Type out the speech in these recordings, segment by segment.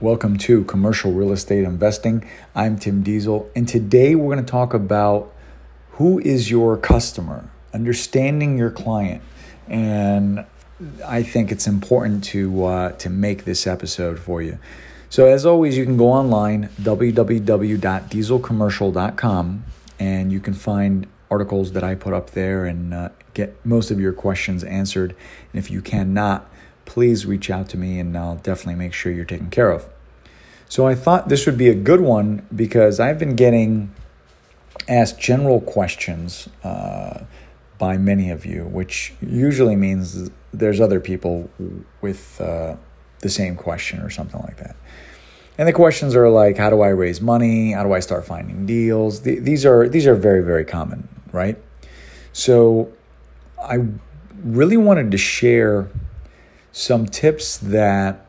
Welcome to Commercial Real Estate Investing. I'm Tim Diesel, and today we're going to talk about who is your customer, understanding your client, and I think it's important to uh, to make this episode for you. So, as always, you can go online www.dieselcommercial.com, and you can find articles that I put up there and uh, get most of your questions answered. And if you cannot, please reach out to me and I'll definitely make sure you're taken care of. So I thought this would be a good one because I've been getting asked general questions uh, by many of you, which usually means there's other people with uh, the same question or something like that. And the questions are like, how do I raise money? How do I start finding deals? these are these are very very common, right? So I really wanted to share some tips that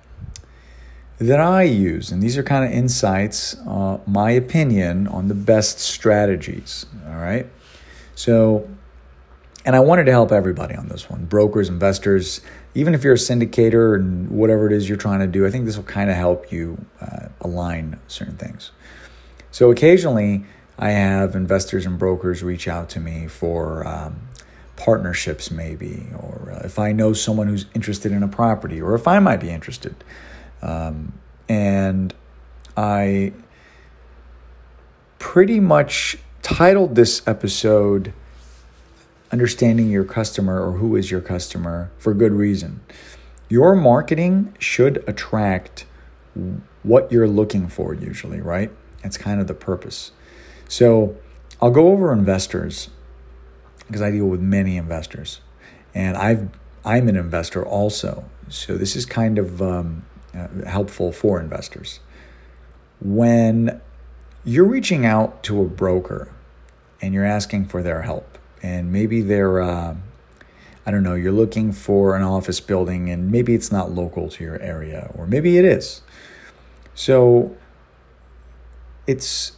that I use, and these are kind of insights, uh, my opinion on the best strategies. All right, so and I wanted to help everybody on this one brokers, investors, even if you're a syndicator and whatever it is you're trying to do. I think this will kind of help you uh, align certain things. So occasionally, I have investors and brokers reach out to me for um, partnerships, maybe, or uh, if I know someone who's interested in a property, or if I might be interested. Um, and I pretty much titled this episode Understanding Your Customer or Who is Your Customer for good reason. Your marketing should attract what you're looking for, usually, right? That's kind of the purpose. So I'll go over investors because I deal with many investors, and I've I'm an investor also. So this is kind of um, uh, helpful for investors. When you're reaching out to a broker and you're asking for their help, and maybe they're uh, I don't know, you're looking for an office building and maybe it's not local to your area, or maybe it is. So it's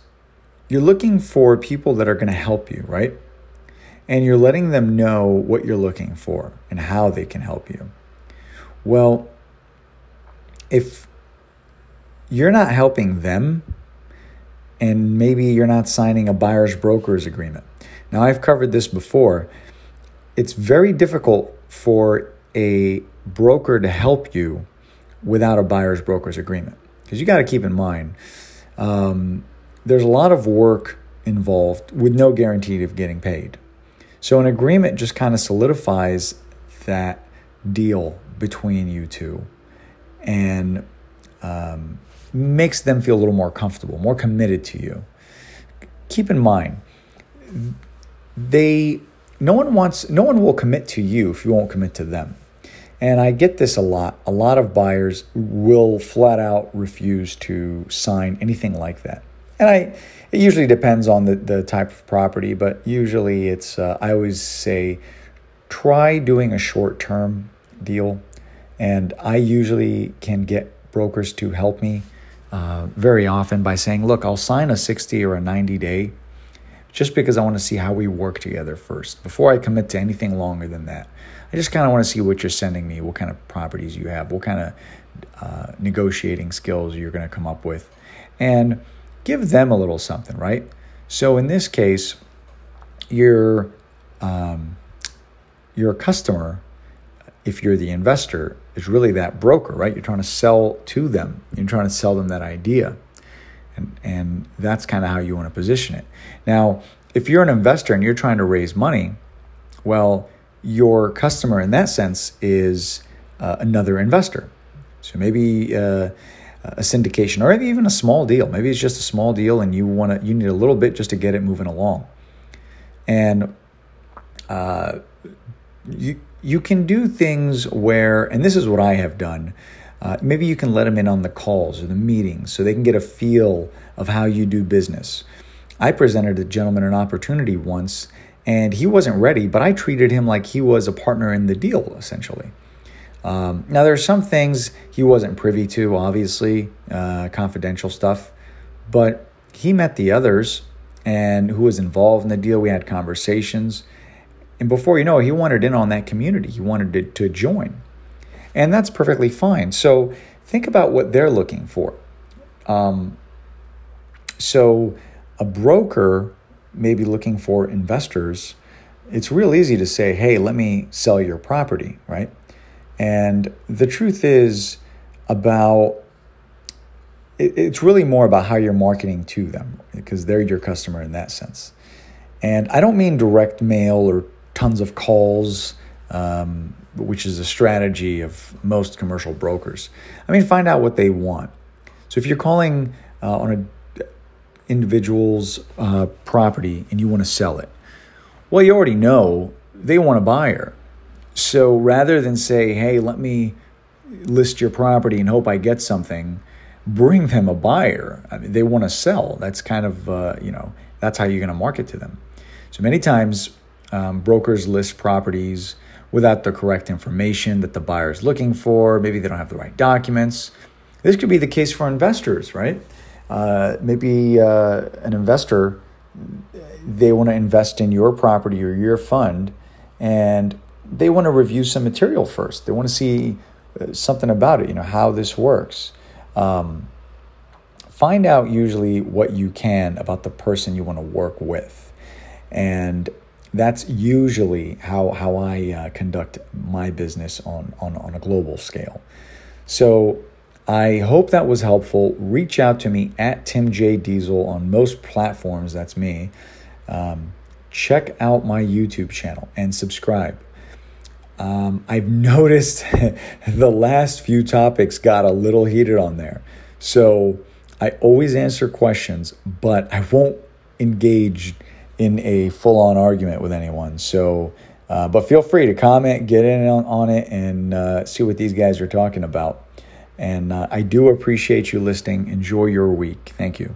you're looking for people that are going to help you, right? And you're letting them know what you're looking for and how they can help you. Well, if you're not helping them, and maybe you're not signing a buyer's broker's agreement. Now, I've covered this before. It's very difficult for a broker to help you without a buyer's broker's agreement. Because you got to keep in mind, um, there's a lot of work involved with no guarantee of getting paid. So an agreement just kind of solidifies that deal between you two and um, makes them feel a little more comfortable, more committed to you. Keep in mind, they no one wants no one will commit to you if you won't commit to them. And I get this a lot. A lot of buyers will flat out refuse to sign anything like that. And I it usually depends on the, the type of property, but usually it's, uh, I always say, try doing a short term deal. And I usually can get brokers to help me uh, very often by saying, look, I'll sign a 60 or a 90 day just because I want to see how we work together first before I commit to anything longer than that. I just kind of want to see what you're sending me, what kind of properties you have, what kind of uh, negotiating skills you're going to come up with. And give them a little something, right? So in this case, your um, your customer, if you're the investor, is really that broker, right? You're trying to sell to them. You're trying to sell them that idea, and and that's kind of how you want to position it. Now, if you're an investor and you're trying to raise money, well, your customer in that sense is uh, another investor. So maybe. Uh, a syndication or even a small deal. Maybe it's just a small deal and you want to you need a little bit just to get it moving along. And uh, you you can do things where, and this is what I have done. Uh, maybe you can let them in on the calls or the meetings so they can get a feel of how you do business. I presented a gentleman an opportunity once and he wasn't ready, but I treated him like he was a partner in the deal essentially. Um, now, there are some things he wasn't privy to, obviously, uh, confidential stuff, but he met the others and who was involved in the deal. We had conversations. And before you know it, he wanted in on that community. He wanted to, to join. And that's perfectly fine. So think about what they're looking for. Um, so, a broker may be looking for investors. It's real easy to say, hey, let me sell your property, right? And the truth is about it's really more about how you're marketing to them because they're your customer in that sense. And I don't mean direct mail or tons of calls, um, which is a strategy of most commercial brokers. I mean, find out what they want. So if you're calling uh, on an individual's uh, property and you want to sell it, well, you already know they want a buyer. So rather than say, hey, let me list your property and hope I get something, bring them a buyer. I mean, they want to sell. That's kind of, uh, you know, that's how you're going to market to them. So many times, um, brokers list properties without the correct information that the buyer is looking for. Maybe they don't have the right documents. This could be the case for investors, right? Uh, maybe uh, an investor they want to invest in your property or your fund, and they want to review some material first. They want to see uh, something about it, you know, how this works. Um, find out usually what you can about the person you want to work with. And that's usually how, how I uh, conduct my business on, on, on a global scale. So I hope that was helpful. Reach out to me at Tim J. Diesel on most platforms. That's me. Um, check out my YouTube channel and subscribe. Um, I've noticed the last few topics got a little heated on there. So I always answer questions, but I won't engage in a full on argument with anyone. So, uh, but feel free to comment, get in on, on it, and uh, see what these guys are talking about. And uh, I do appreciate you listening. Enjoy your week. Thank you.